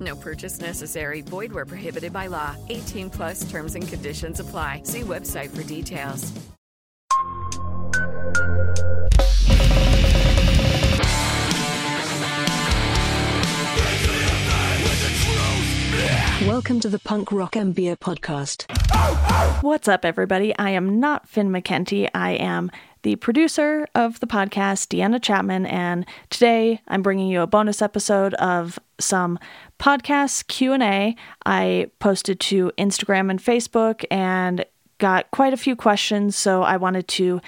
No purchase necessary. Void where prohibited by law. 18 plus terms and conditions apply. See website for details. Welcome to the Punk Rock MBA Podcast. What's up, everybody? I am not Finn McKenty. I am the producer of the podcast, Deanna Chapman, and today I'm bringing you a bonus episode of some podcast Q&A I posted to Instagram and Facebook and got quite a few questions, so I wanted to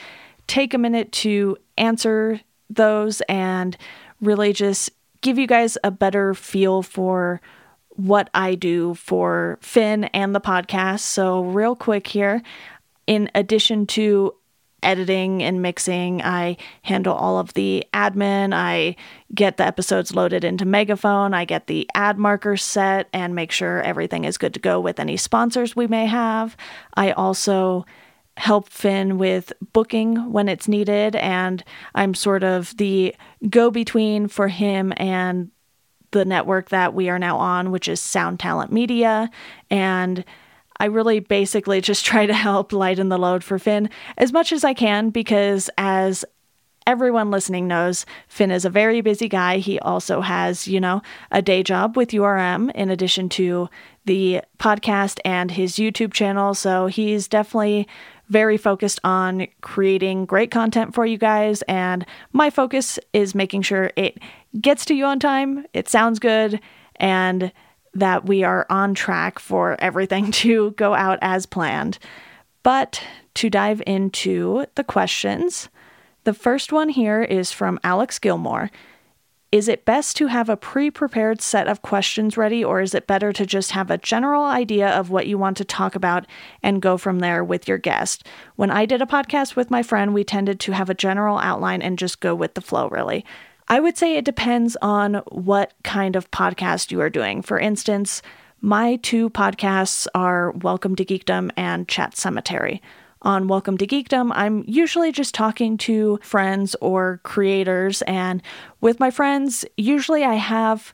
take a minute to answer those and really just give you guys a better feel for what I do for Finn and the podcast. So, real quick here, in addition to editing and mixing, I handle all of the admin. I get the episodes loaded into Megaphone. I get the ad markers set and make sure everything is good to go with any sponsors we may have. I also help Finn with booking when it's needed, and I'm sort of the go between for him and the network that we are now on, which is Sound Talent Media. And I really basically just try to help lighten the load for Finn as much as I can because, as everyone listening knows, Finn is a very busy guy. He also has, you know, a day job with URM in addition to the podcast and his YouTube channel. So he's definitely very focused on creating great content for you guys. And my focus is making sure it gets to you on time, it sounds good, and that we are on track for everything to go out as planned. But to dive into the questions, the first one here is from Alex Gilmore. Is it best to have a pre prepared set of questions ready, or is it better to just have a general idea of what you want to talk about and go from there with your guest? When I did a podcast with my friend, we tended to have a general outline and just go with the flow, really. I would say it depends on what kind of podcast you are doing. For instance, my two podcasts are Welcome to Geekdom and Chat Sematary on Welcome to Geekdom, I'm usually just talking to friends or creators. And with my friends, usually I have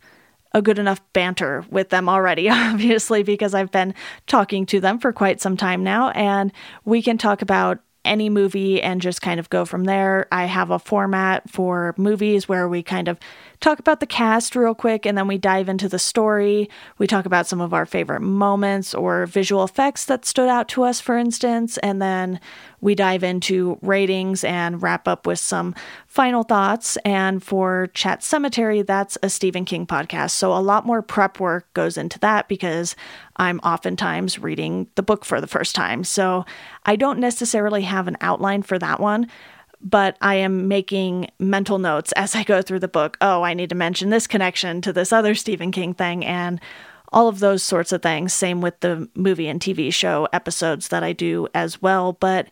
a good enough banter with them already, obviously, because I've been talking to them for quite some time now. And we can talk about any movie and just kind of go from there. I have a format for movies where we kind of talk about the cast real quick and then we dive into the story. We talk about some of our favorite moments or visual effects that stood out to us, for instance, and then we dive into ratings and wrap up with some final thoughts. And for Chat Sematary, that's a Stephen King podcast. So a lot more prep work goes into that because I'm oftentimes reading the book for the first time. So I don't necessarily have an outline for that one but I am making mental notes as I go through the book. Oh, I need to mention this connection to this other Stephen King thing and all of those sorts of things. Same with the movie and TV show episodes that I do as well. But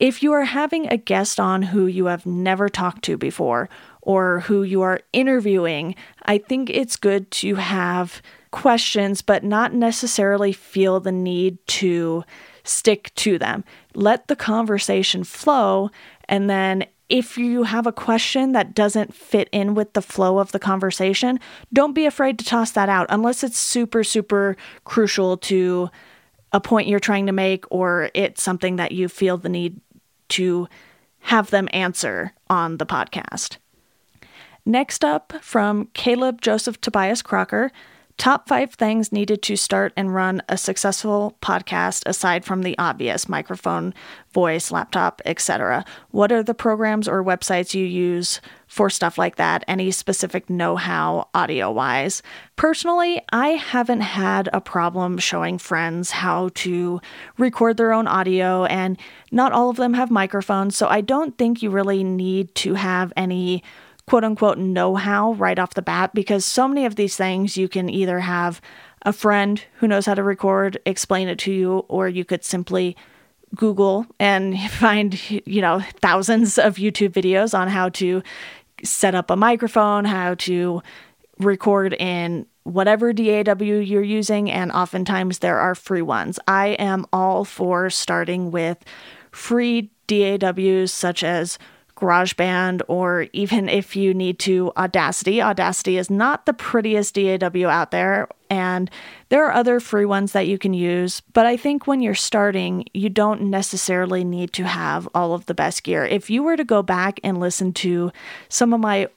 if you are having a guest on who you have never talked to before or who you are interviewing, I think it's good to have questions, but not necessarily feel the need to stick to them. Let the conversation flow and then if you have a question that doesn't fit in with the flow of the conversation, don't be afraid to toss that out unless it's super, super crucial to a point you're trying to make or it's something that you feel the need to have them answer on the podcast. Next up, from Caleb Joseph Tobias Crocker, Top five things needed to start and run a successful podcast aside from the obvious microphone, voice, laptop, etc. What are the programs or websites you use for stuff like that? Any specific know how audio wise? Personally, I haven't had a problem showing friends how to record their own audio, and not all of them have microphones, so I don't think you really need to have any quote unquote know how right off the bat because so many of these things you can either have a friend who knows how to record explain it to you, or you could simply Google and find, you know, thousands of YouTube videos on how to set up a microphone, how to record in whatever DAW you're using, and oftentimes there are free ones. I am all for starting with free DAWs such as GarageBand, or even if you need to, Audacity. Audacity is not the prettiest DAW out there, and there are other free ones that you can use. But I think when you're starting, you don't necessarily need to have all of the best gear. If you were to go back and listen to some of my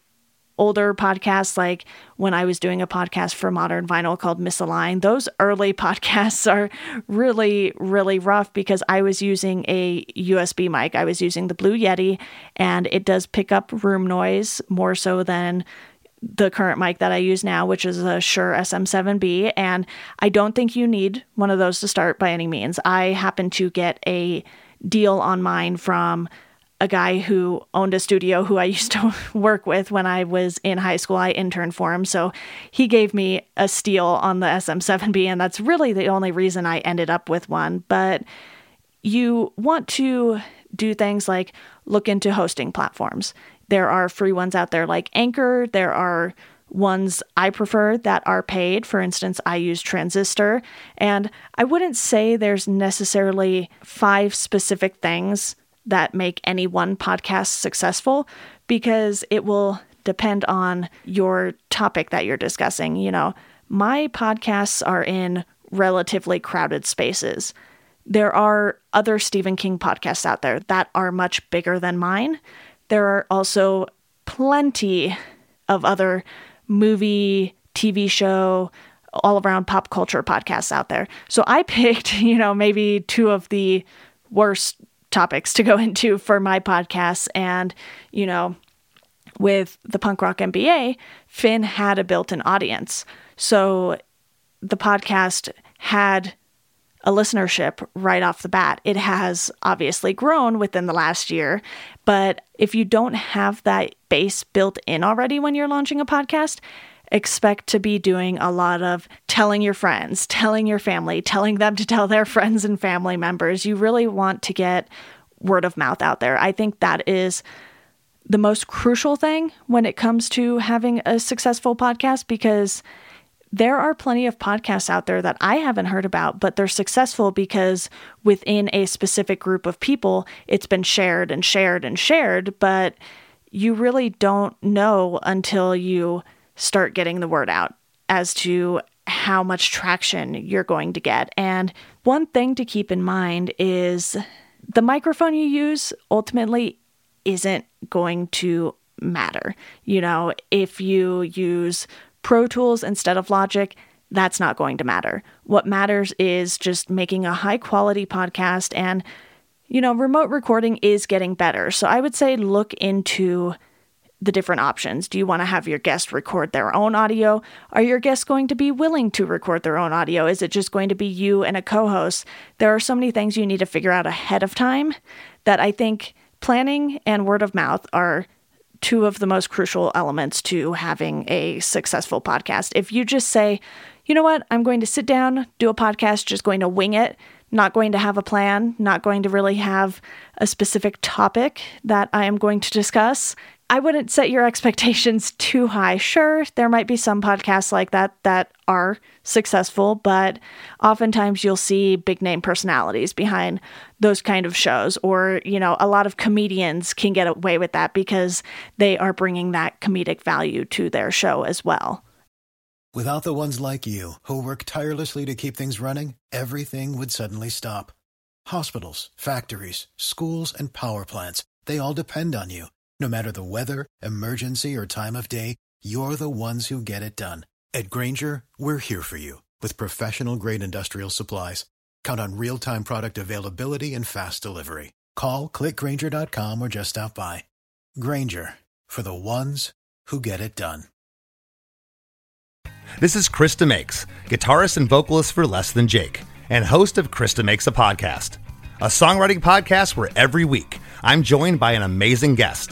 older podcasts, like when I was doing a podcast for Modern Vinyl called Misaligned, those early podcasts are really, really rough because I was using a USB mic. I was using the Blue Yeti, and it does pick up room noise more so than the current mic that I use now, which is a Shure SM7B. And I don't think you need one of those to start by any means. I happen to get a deal on mine from a guy who owned a studio who I used to work with when I was in high school. I interned for him. So he gave me a steal on the SM7B, and that's really the only reason I ended up with one. But you want to do things like look into hosting platforms. There are free ones out there like Anchor. There are ones I prefer that are paid. For instance, I use Transistor. And I wouldn't say there's necessarily five specific things that make any one podcast successful because it will depend on your topic that you're discussing. You know, my podcasts are in relatively crowded spaces. There are other Stephen King podcasts out there that are much bigger than mine. There are also plenty of other movie, TV show, all around pop culture podcasts out there. So I picked, you know, maybe two of the worst topics to go into for my podcast. And, you know, with the punk rock MBA, Finn had a built in audience. So the podcast had a listenership right off the bat. It has obviously grown within the last year, but if you don't have that base built in already when you're launching a podcast, expect to be doing a lot of telling your friends, telling your family, telling them to tell their friends and family members. You really want to get word of mouth out there. I think that is the most crucial thing when it comes to having a successful podcast because there are plenty of podcasts out there that I haven't heard about, but they're successful because within a specific group of people, it's been shared and shared and shared, but you really don't know until you start getting the word out as to how much traction you're going to get. And one thing to keep in mind is the microphone you use ultimately isn't going to matter. You know, if you use Pro Tools instead of Logic, that's not going to matter. What matters is just making a high quality podcast and you know, remote recording is getting better. So I would say look into the different options. Do you want to have your guest record their own audio? Are your guests going to be willing to record their own audio? Is it just going to be you and a co host? There are so many things you need to figure out ahead of time that I think planning and word of mouth are two of the most crucial elements to having a successful podcast. If you just say, you know what, I'm going to sit down, do a podcast, just going to wing it, not going to have a plan, not going to really have a specific topic that I am going to discuss, I wouldn't set your expectations too high. Sure, there might be some podcasts like that that are successful, but oftentimes you'll see big name personalities behind those kind of shows. Or, you know, a lot of comedians can get away with that because they are bringing that comedic value to their show as well. Without the ones like you who work tirelessly to keep things running, everything would suddenly stop. Hospitals, factories, schools, and power plants, they all depend on you. No matter the weather, emergency, or time of day, you're the ones who get it done. At Grainger, we're here for you with professional grade industrial supplies. Count on real time product availability and fast delivery. Call click grainger.com or just stop by. Grainger for the ones who get it done. This is Chris DeMakes, guitarist and vocalist for Less Than Jake, and host of Chris DeMakes a Podcast, a songwriting podcast where every week I'm joined by an amazing guest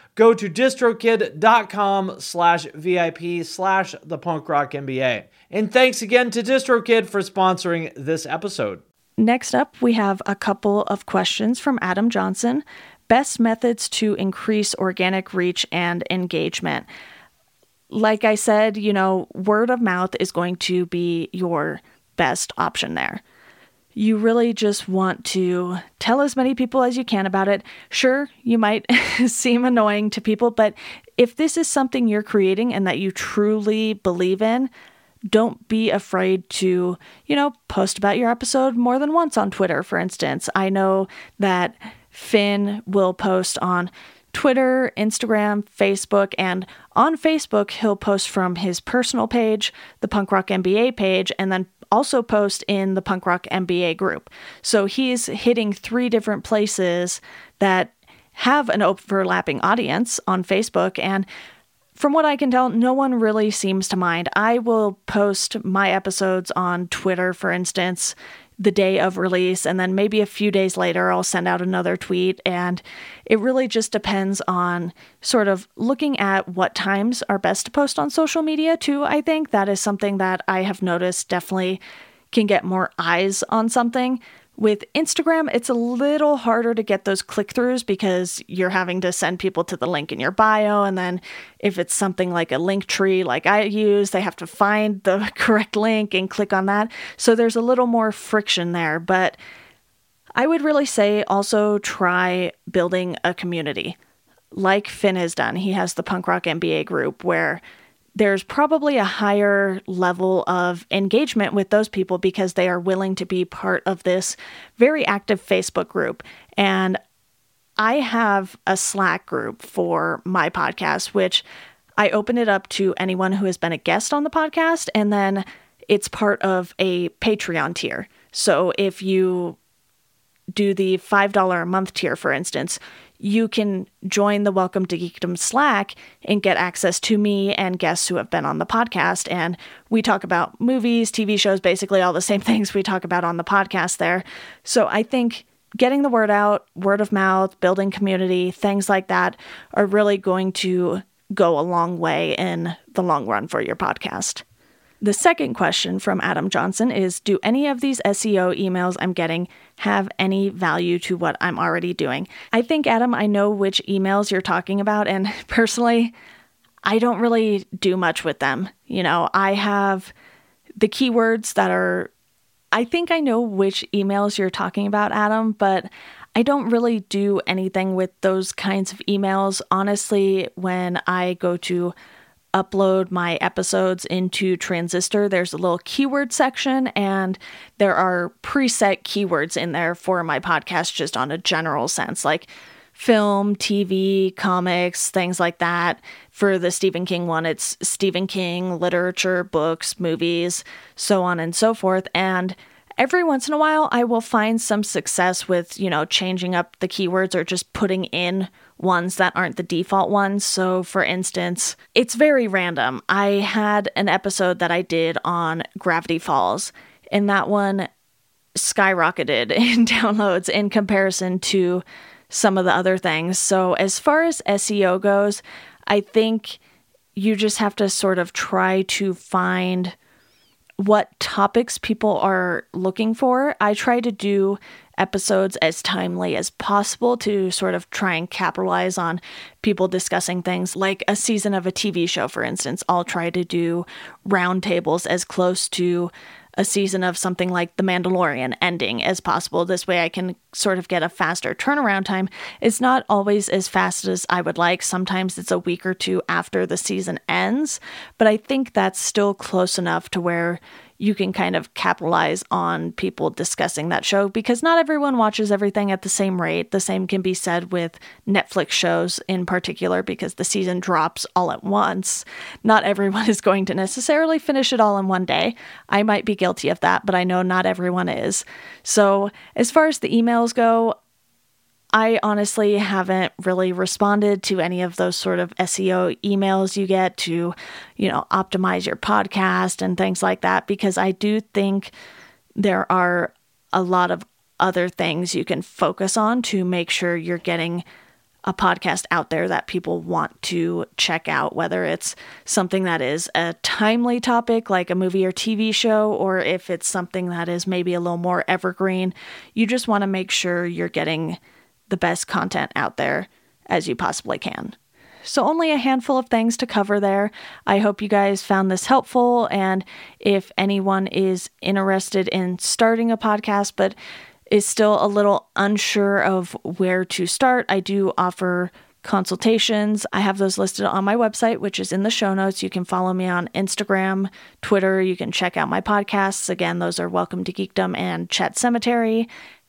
go to distrokid.com slash VIP slash the punk rock MBA. And thanks again to DistroKid for sponsoring this episode. Next up, we have a couple of questions from Adam Johnson. Best methods to increase organic reach and engagement. Like I said, you know, word of mouth is going to be your best option there you really just want to tell as many people as you can about it. Sure, you might seem annoying to people, but if this is something you're creating and that you truly believe in, don't be afraid to, you know, post about your episode more than once on Twitter, for instance. I know that Finn will post on Twitter, Instagram, Facebook, and on Facebook, he'll post from his personal page, the Punk Rock MBA page, and then also post in the Punk Rock MBA group. So he's hitting three different places that have an overlapping audience on Facebook. And from what I can tell, no one really seems to mind. I will post my episodes on Twitter, for instance, the day of release, and then maybe a few days later, I'll send out another tweet. And it really just depends on sort of looking at what times are best to post on social media, too. I think that is something that I have noticed definitely can get more eyes on something. With Instagram, it's a little harder to get those click throughs because you're having to send people to the link in your bio. And then if it's something like a Linktree, like I use, they have to find the correct link and click on that. So there's a little more friction there. But I would really say also try building a community like Finn has done. He has the Punk Rock MBA group where there's probably a higher level of engagement with those people because they are willing to be part of this very active Facebook group. And I have a Slack group for my podcast, which I open it up to anyone who has been a guest on the podcast, and then it's part of a Patreon tier. So if you do the $5 a month tier, for instance, you can join the Welcome to Geekdom Slack and get access to me and guests who have been on the podcast. And we talk about movies, TV shows, basically all the same things we talk about on the podcast there. So I think getting the word out, word of mouth, building community, things like that are really going to go a long way in the long run for your podcast. The second question from Adam Johnson is Do any of these SEO emails I'm getting have any value to what I'm already doing? I think, Adam, I know which emails you're talking about. And personally, I don't really do much with them. You know, I have the keywords that are, I think I know which emails you're talking about, Adam, but I don't really do anything with those kinds of emails. Honestly, when I go to upload my episodes into Transistor, there's a little keyword section, and there are preset keywords in there for my podcast, just on a general sense, like film, TV, comics, things like that. For the Stephen King one, it's Stephen King, literature, books, movies, so on and so forth. And every once in a while, I will find some success with, you know, changing up the keywords or just putting in ones that aren't the default ones. So, for instance, it's very random. I had an episode that I did on Gravity Falls, and that one skyrocketed in downloads in comparison to some of the other things. So, as far as SEO goes, I think you just have to sort of try to find what topics people are looking for. I try to do episodes as timely as possible to sort of try and capitalize on people discussing things like a season of a TV show, for instance. I'll try to do roundtables as close to a season of something like The Mandalorian ending as possible. This way I can sort of get a faster turnaround time. It's not always as fast as I would like. Sometimes it's a week or two after the season ends, but I think that's still close enough to where you can kind of capitalize on people discussing that show because not everyone watches everything at the same rate. The same can be said with Netflix shows in particular because the season drops all at once. Not everyone is going to necessarily finish it all in one day. I might be guilty of that, but I know not everyone is. So, as far as the emails go, I honestly haven't really responded to any of those sort of SEO emails you get to, you know, optimize your podcast and things like that because I do think there are a lot of other things you can focus on to make sure you're getting a podcast out there that people want to check out, whether it's something that is a timely topic like a movie or TV show, or if it's something that is maybe a little more evergreen. You just want to make sure you're getting the best content out there as you possibly can. So, only a handful of things to cover there. I hope you guys found this helpful. And if anyone is interested in starting a podcast but is still a little unsure of where to start, I do offer consultations. I have those listed on my website, which is in the show notes. You can follow me on Instagram, Twitter. You can check out my podcasts. Again, those are Welcome to Geekdom and Chat Sematary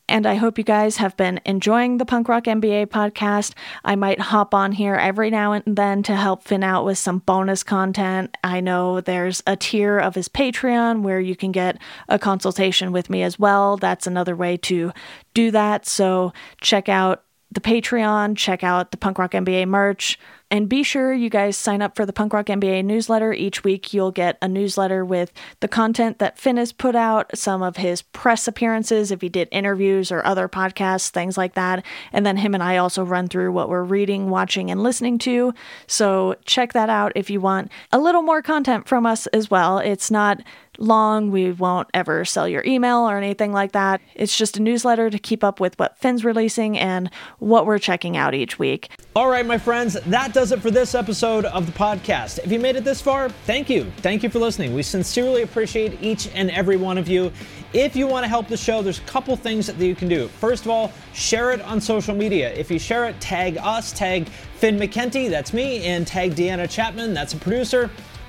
and I hope you guys have been enjoying the Punk Rock MBA podcast. I might hop on here every now and then to help Finn out with some bonus content. I know there's a tier of his Patreon where you can get a consultation with me as well. That's another way to do that. So check out the Patreon, check out the Punk Rock MBA merch. And be sure you guys sign up for the Punk Rock MBA newsletter. Each week, you'll get a newsletter with the content that Finn has put out, some of his press appearances, if he did interviews or other podcasts, things like that. And then him and I also run through what we're reading, watching, and listening to. So check that out if you want a little more content from us as well. It's not long. We won't ever sell your email or anything like that. It's just a newsletter to keep up with what Finn's releasing and what we're checking out each week. All right, my friends, that does it for this episode of the podcast. If you made it this far, thank you. Thank you for listening. We sincerely appreciate each and every one of you. If you want to help the show, there's a couple things that you can do. First of all, share it on social media. If you share it, tag us, tag Finn McKenty, that's me, and tag Deanna Chapman, that's a producer.